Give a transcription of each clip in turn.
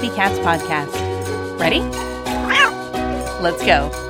Community Cats podcast. Ready? Let's go.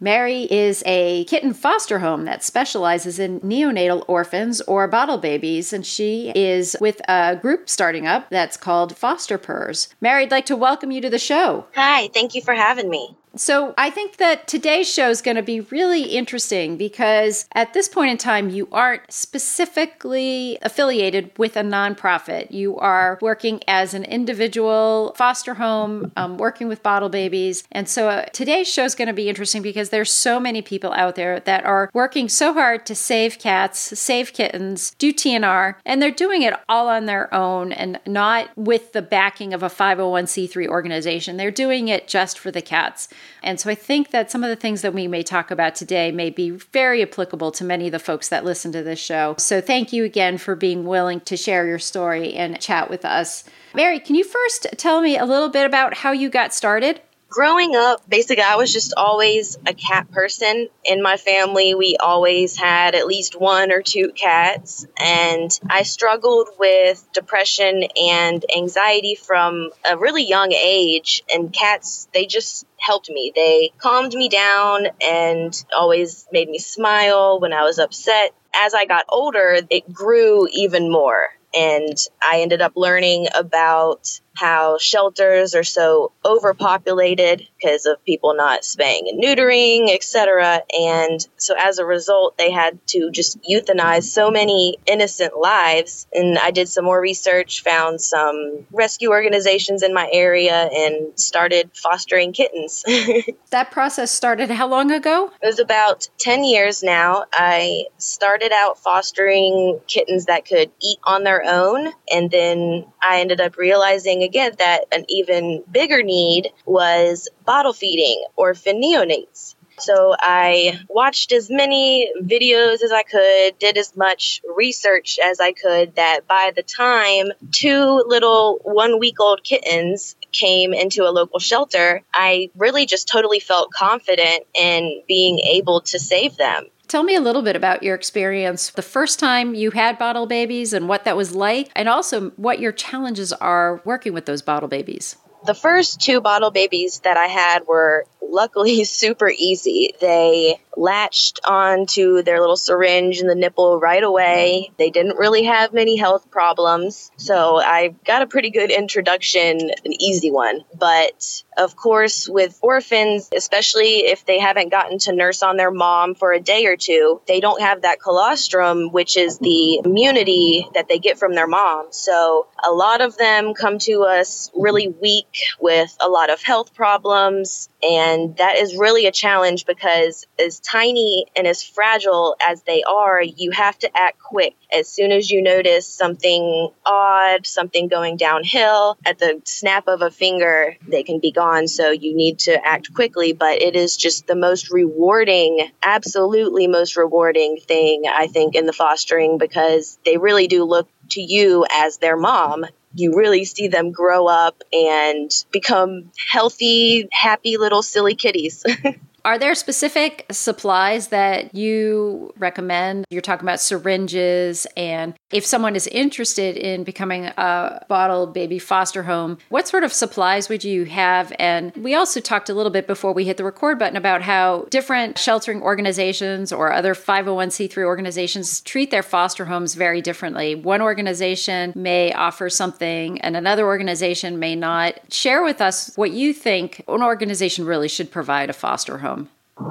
Mary is a kitten foster home that specializes in neonatal orphans or bottle babies, and she is with a group starting up that's called Foster Purrs. Mary, I'd like to welcome you to the show. Hi, thank you for having me. So, I think that today's show is going to be really interesting because at this point in time, you aren't specifically affiliated with a nonprofit. You are working as an individual foster home, um, working with bottle babies. And so, uh, today's show is going to be interesting because there's so many people out there that are working so hard to save cats, save kittens, do TNR, and they're doing it all on their own and not with the backing of a 501c3 organization. They're doing it just for the cats. And so I think that some of the things that we may talk about today may be very applicable to many of the folks that listen to this show. So thank you again for being willing to share your story and chat with us. Mary, can you first tell me a little bit about how you got started? Growing up, basically, I was just always a cat person. In my family, we always had at least one or two cats. And I struggled with depression and anxiety from a really young age. And cats, they just helped me. They calmed me down and always made me smile when I was upset. As I got older, it grew even more. And I ended up learning about how shelters are so overpopulated because of people not spaying and neutering, etc. And so as a result, they had to just euthanize so many innocent lives. And I did some more research, found some rescue organizations in my area, and started fostering kittens. that process started how long ago? It was about 10 years now. I started out fostering kittens that could eat on their own, and then I ended up realizing again that an even bigger need was bottle feeding or neonates. So I watched as many videos as I could, did as much research as I could that by the time two little one week old kittens came into a local shelter, I really just totally felt confident in being able to save them. Tell me a little bit about your experience the first time you had bottle babies and what that was like, and also what your challenges are working with those bottle babies. The first two bottle babies that I had were luckily super easy. They latched onto their little syringe in the nipple right away. They didn't really have many health problems. So I got a pretty good introduction, an easy one. But of course, with orphans, especially if they haven't gotten to nurse on their mom for a day or two, they don't have that colostrum, which is the immunity that they get from their mom. So a lot of them come to us really weak with a lot of health problems. And that is really a challenge because as tiny and as fragile as they are, you have to act quick. As soon as you notice something odd, something going downhill, at the snap of a finger, they can be gone. So you need to act quickly. But it is just the most rewarding, absolutely most rewarding thing, I think, in the fostering because they really do look to you as their mom you really see them grow up and become healthy, happy little silly kitties. Are there specific supplies that you recommend? You're talking about syringes, and if someone is interested in becoming a bottle baby foster home, what sort of supplies would you have? And we also talked a little bit before we hit the record button about how different sheltering organizations or other 501c3 organizations treat their foster homes very differently. One organization may offer something, and another organization may not. Share with us what you think an organization really should provide a foster home.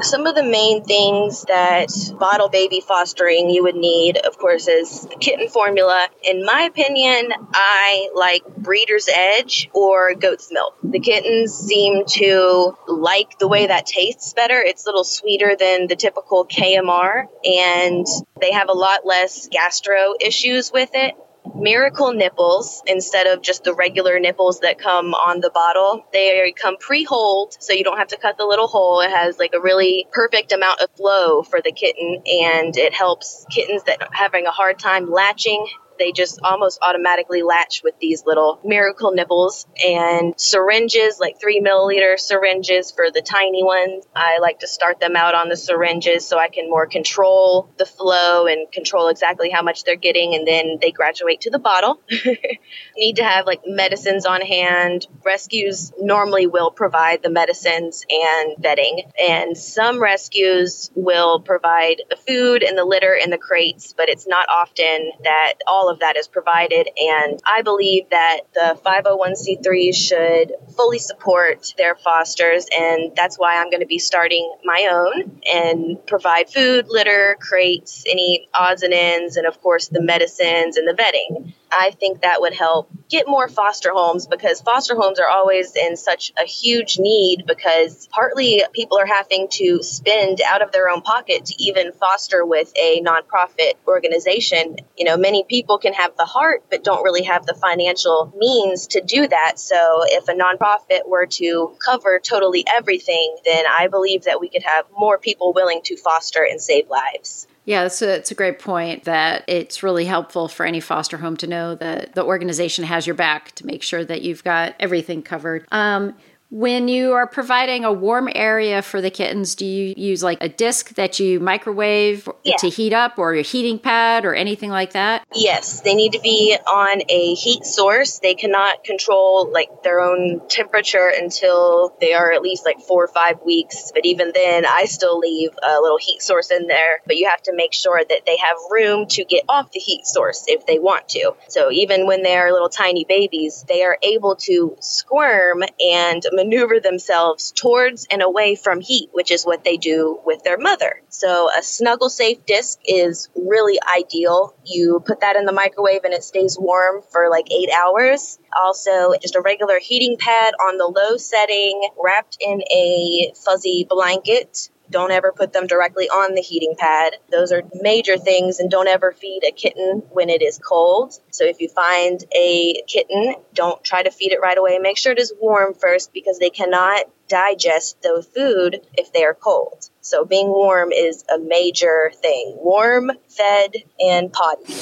Some of the main things that bottle baby fostering you would need, of course, is kitten formula. In my opinion, I like Breeder's Edge or goat's milk. The kittens seem to like the way that tastes better. It's a little sweeter than the typical KMR, and they have a lot less gastro issues with it. Miracle nipples instead of just the regular nipples that come on the bottle. They come pre-holed, so you don't have to cut the little hole. It has like a really perfect amount of flow for the kitten, and it helps kittens that are having a hard time latching they just almost automatically latch with these little miracle nipples and syringes, like three milliliter syringes for the tiny ones. I like to start them out on the syringes so I can more control the flow and control exactly how much they're getting, and then they graduate to the bottle. Need to have like medicines on hand. Rescues normally will provide the medicines and bedding, and some rescues will provide the food and the litter and the crates, but it's not often that all all of that is provided. And I believe that the 501c3s should fully support their fosters. And that's why I'm going to be starting my own and provide food, litter, crates, any odds and ends, and of course the medicines and the vetting. I think that would help get more foster homes because foster homes are always in such a huge need because partly people are having to spend out of their own pocket to even foster with a nonprofit organization. You know, many people can have the heart but don't really have the financial means to do that. So if a nonprofit were to cover totally everything, then I believe that we could have more people willing to foster and save lives. Yeah, it's a, it's a great point that it's really helpful for any foster home to know that the organization has your back to make sure that you've got everything covered. Um, when you are providing a warm area for the kittens, do you use like a disc that you microwave yeah. to heat up or a heating pad or anything like that? Yes, they need to be on a heat source. They cannot control like their own temperature until they are at least like four or five weeks. But even then, I still leave a little heat source in there. But you have to make sure that they have room to get off the heat source if they want to. So even when they are little tiny babies, they are able to squirm and maneuver themselves towards and away from heat, which is what they do with their mother. So a snuggle safe disc is really ideal. You put that in the microwave and it stays warm for like eight hours. Also, just a regular heating pad on the low setting, wrapped in a fuzzy blanket don't ever put them directly on the heating pad. Those are major things, and don't ever feed a kitten when it is cold. So if you find a kitten, don't try to feed it right away. Make sure it is warm first because they cannot digest the food if they are cold. So being warm is a major thing. Warm, fed, and potty.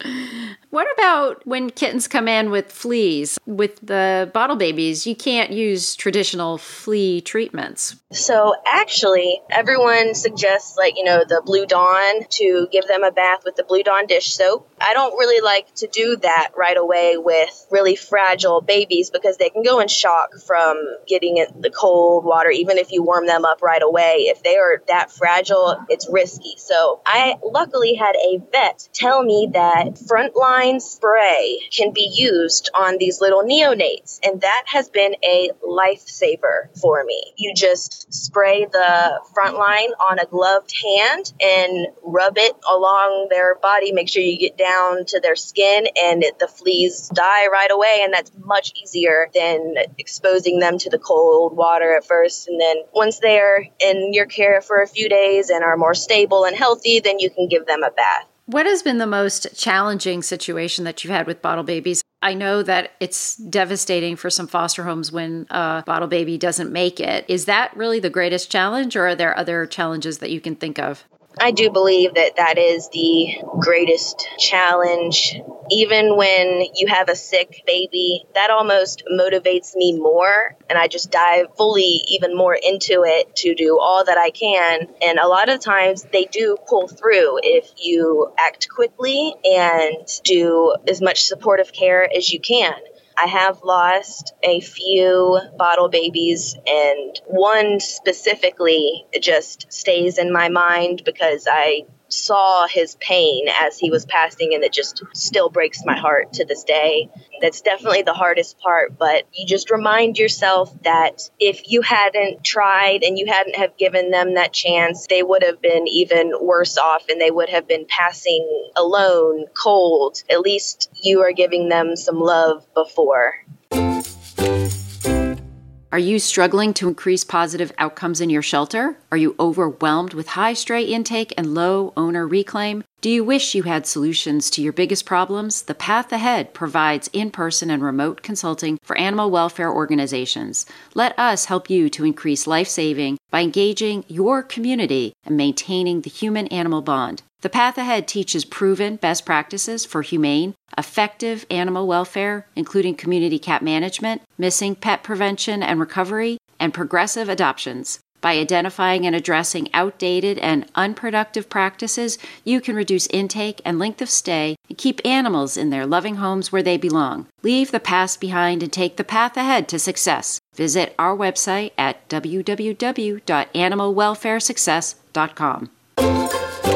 what about when kittens come in with fleas? With the bottle babies, you can't use traditional flea treatments. So actually, everyone suggests like, you know, the Blue Dawn to give them a bath with the Blue Dawn dish soap. I don't really like to do that right away with really fragile babies because they can go in shock from getting in the cold water even if you warm them up right away if they are that fragile, it's risky. So I luckily had a vet tell me that frontline spray can be used on these little neonates. And that has been a lifesaver for me. You just spray the frontline on a gloved hand and rub it along their body. Make sure you get down to their skin and it, the fleas die right away. And that's much easier than exposing them to the cold water at first. And then once they're in your care for a few days and are more stable and healthy, then you can give them a bath. What has been the most challenging situation that you've had with bottle babies? I know that it's devastating for some foster homes when a bottle baby doesn't make it. Is that really the greatest challenge, or are there other challenges that you can think of? I do believe that that is the greatest challenge. Even when you have a sick baby, that almost motivates me more. And I just dive fully even more into it to do all that I can. And a lot of times they do pull through if you act quickly and do as much supportive care as you can. I have lost a few bottle babies, and one specifically just stays in my mind because I saw his pain as he was passing and it just still breaks my heart to this day. That's definitely the hardest part, but you just remind yourself that if you hadn't tried and you hadn't have given them that chance, they would have been even worse off and they would have been passing alone, cold. At least you are giving them some love before. Are you struggling to increase positive outcomes in your shelter? Are you overwhelmed with high stray intake and low owner reclaim? Do you wish you had solutions to your biggest problems? The Path Ahead provides in person and remote consulting for animal welfare organizations. Let us help you to increase life saving by engaging your community and maintaining the human animal bond. The Path Ahead teaches proven best practices for humane, effective animal welfare, including community cat management, missing pet prevention and recovery, and progressive adoptions. By identifying and addressing outdated and unproductive practices, you can reduce intake and length of stay and keep animals in their loving homes where they belong. Leave the past behind and take the path ahead to success. Visit our website at www.animalwelfaresuccess.com.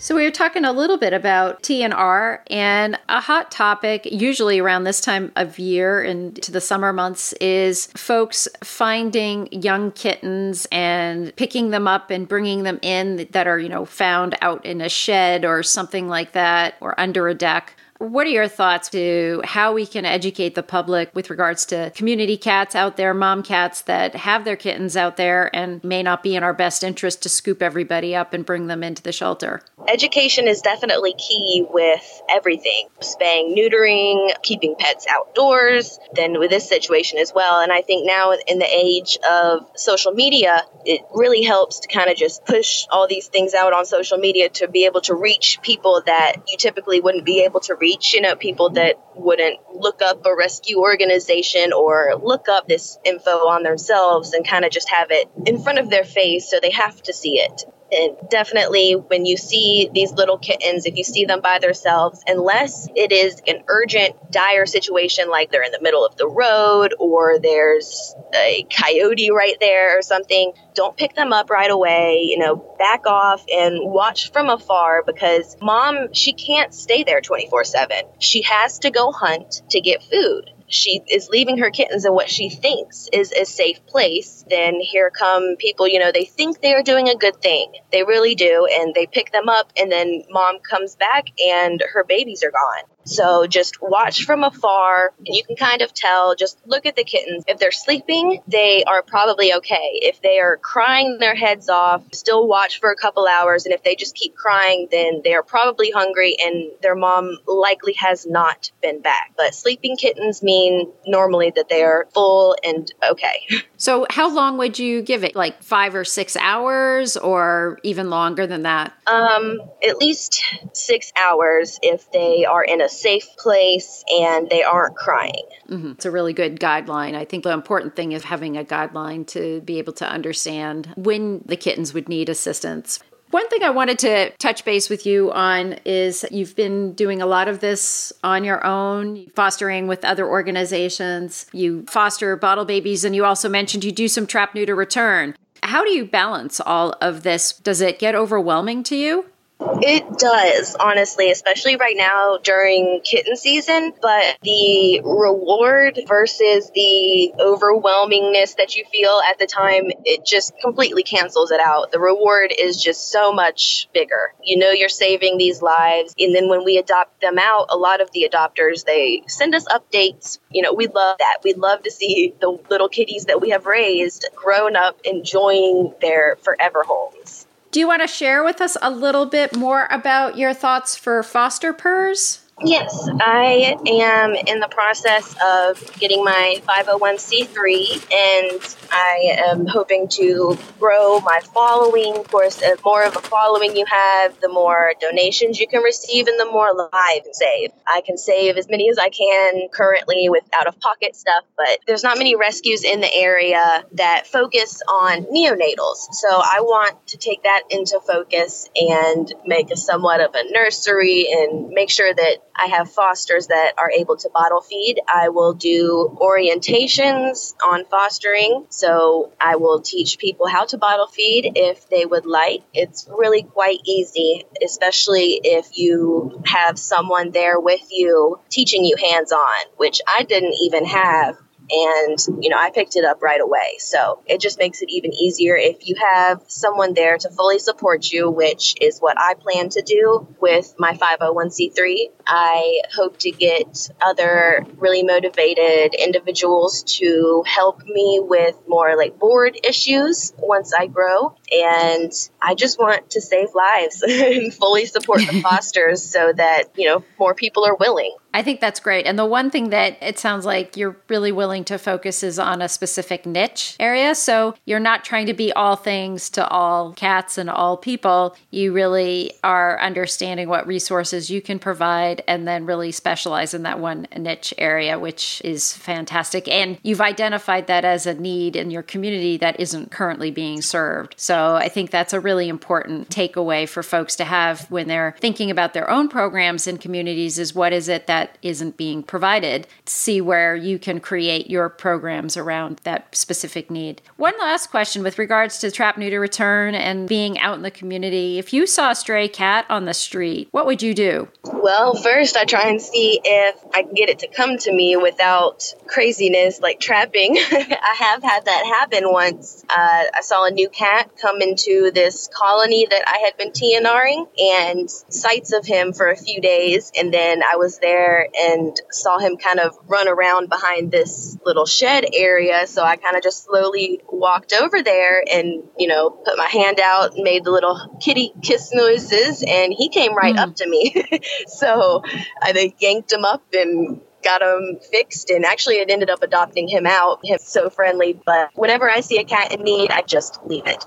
So we were talking a little bit about TNR and a hot topic usually around this time of year and to the summer months is folks finding young kittens and picking them up and bringing them in that are, you know, found out in a shed or something like that or under a deck. What are your thoughts to how we can educate the public with regards to community cats out there, mom cats that have their kittens out there and may not be in our best interest to scoop everybody up and bring them into the shelter? Education is definitely key with everything spaying, neutering, keeping pets outdoors, then with this situation as well. And I think now in the age of social media, it really helps to kind of just push all these things out on social media to be able to reach people that you typically wouldn't be able to reach reach, you know, people that wouldn't look up a rescue organization or look up this info on themselves and kind of just have it in front of their face so they have to see it. And definitely, when you see these little kittens, if you see them by themselves, unless it is an urgent, dire situation like they're in the middle of the road or there's a coyote right there or something, don't pick them up right away. You know, back off and watch from afar because mom, she can't stay there 24 7. She has to go hunt to get food she is leaving her kittens in what she thinks is a safe place, then here come people, you know, they think they are doing a good thing. They really do. And they pick them up, and then mom comes back and her babies are gone. So just watch from afar and you can kind of tell, just look at the kittens. If they're sleeping, they are probably okay. If they are crying their heads off, still watch for a couple hours. And if they just keep crying, then they are probably hungry and their mom likely has not been back. But sleeping kittens mean normally that they are full and okay. So, how long would you give it? Like five or six hours, or even longer than that? Um, at least six hours if they are in a safe place and they aren't crying. Mm-hmm. It's a really good guideline. I think the important thing is having a guideline to be able to understand when the kittens would need assistance. One thing I wanted to touch base with you on is you've been doing a lot of this on your own, fostering with other organizations. You foster bottle babies, and you also mentioned you do some trap neuter return. How do you balance all of this? Does it get overwhelming to you? It does, honestly, especially right now during kitten season. But the reward versus the overwhelmingness that you feel at the time, it just completely cancels it out. The reward is just so much bigger. You know, you're saving these lives. And then when we adopt them out, a lot of the adopters, they send us updates. You know, we love that. We'd love to see the little kitties that we have raised grown up enjoying their forever homes. Do you want to share with us a little bit more about your thoughts for foster purrs? Yes, I am in the process of getting my 501c3 and I am hoping to grow my following. Of course, the more of a following you have, the more donations you can receive and the more lives you save. I can save as many as I can currently with out of pocket stuff, but there's not many rescues in the area that focus on neonatals. So I want to take that into focus and make a somewhat of a nursery and make sure that I have fosters that are able to bottle feed. I will do orientations on fostering. So I will teach people how to bottle feed if they would like. It's really quite easy, especially if you have someone there with you teaching you hands on, which I didn't even have and you know I picked it up right away. So it just makes it even easier if you have someone there to fully support you, which is what I plan to do with my 501c3. I hope to get other really motivated individuals to help me with more like board issues once I grow. And I just want to save lives and fully support the fosters so that, you know, more people are willing. I think that's great. And the one thing that it sounds like you're really willing to focus is on a specific niche area. So you're not trying to be all things to all cats and all people. You really are understanding what resources you can provide and then really specialize in that one niche area, which is fantastic. And you've identified that as a need in your community that isn't currently being served. So I think that's a really important takeaway for folks to have when they're thinking about their own programs in communities is what is it that that isn't being provided. See where you can create your programs around that specific need. One last question with regards to trap neuter return and being out in the community. If you saw a stray cat on the street, what would you do? Well, first I try and see if I can get it to come to me without craziness like trapping. I have had that happen once. Uh, I saw a new cat come into this colony that I had been TNRing and sights of him for a few days. And then I was there there and saw him kind of run around behind this little shed area. So I kind of just slowly walked over there and, you know, put my hand out and made the little kitty kiss noises and he came right mm. up to me. so I yanked him up and got him fixed and actually it ended up adopting him out him so friendly but whenever i see a cat in need i just leave it.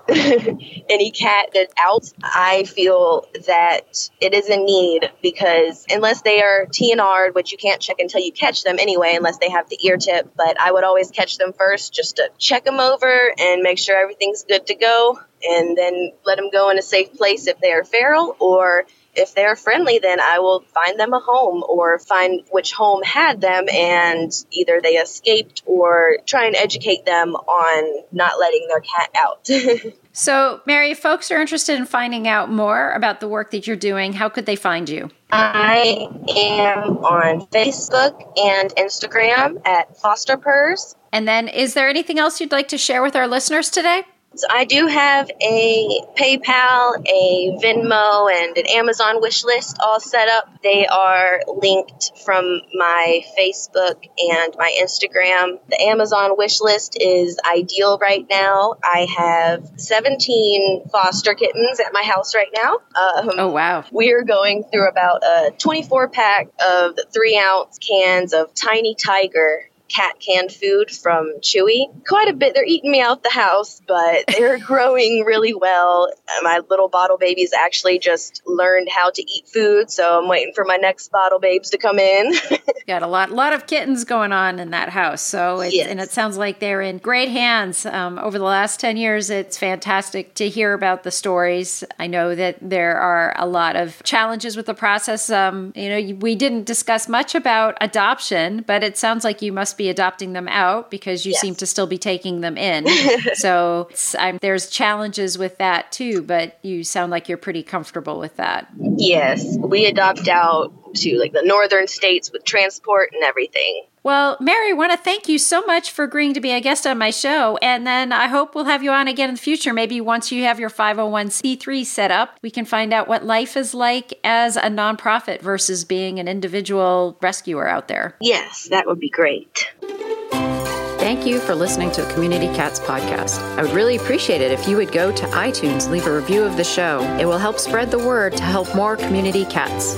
Any cat that's out i feel that it is in need because unless they are tnr'd which you can't check until you catch them anyway unless they have the ear tip but i would always catch them first just to check them over and make sure everything's good to go and then let them go in a safe place if they are feral or if they're friendly, then I will find them a home or find which home had them and either they escaped or try and educate them on not letting their cat out. so, Mary, if folks are interested in finding out more about the work that you're doing, how could they find you? I am on Facebook and Instagram at Foster Purrs. And then, is there anything else you'd like to share with our listeners today? So I do have a PayPal, a Venmo, and an Amazon wish list all set up. They are linked from my Facebook and my Instagram. The Amazon wish list is ideal right now. I have 17 foster kittens at my house right now. Um, oh, wow. We are going through about a 24 pack of three ounce cans of Tiny Tiger cat canned food from Chewy. Quite a bit. They're eating me out the house, but they're growing really well. My little bottle babies actually just learned how to eat food, so I'm waiting for my next bottle babes to come in. Got a lot, lot of kittens going on in that house. So, yes. and it sounds like they're in great hands. Um, over the last ten years, it's fantastic to hear about the stories. I know that there are a lot of challenges with the process. Um, you know, we didn't discuss much about adoption, but it sounds like you must be adopting them out because you yes. seem to still be taking them in. so there's challenges with that too, but you sound like you're pretty comfortable with that. Yes, we adopt out to like the northern states with transport and everything. Well, Mary, I want to thank you so much for agreeing to be a guest on my show. And then I hope we'll have you on again in the future. Maybe once you have your 501c3 set up, we can find out what life is like as a nonprofit versus being an individual rescuer out there. Yes, that would be great. Thank you for listening to the Community Cats podcast. I would really appreciate it if you would go to iTunes, leave a review of the show. It will help spread the word to help more community cats.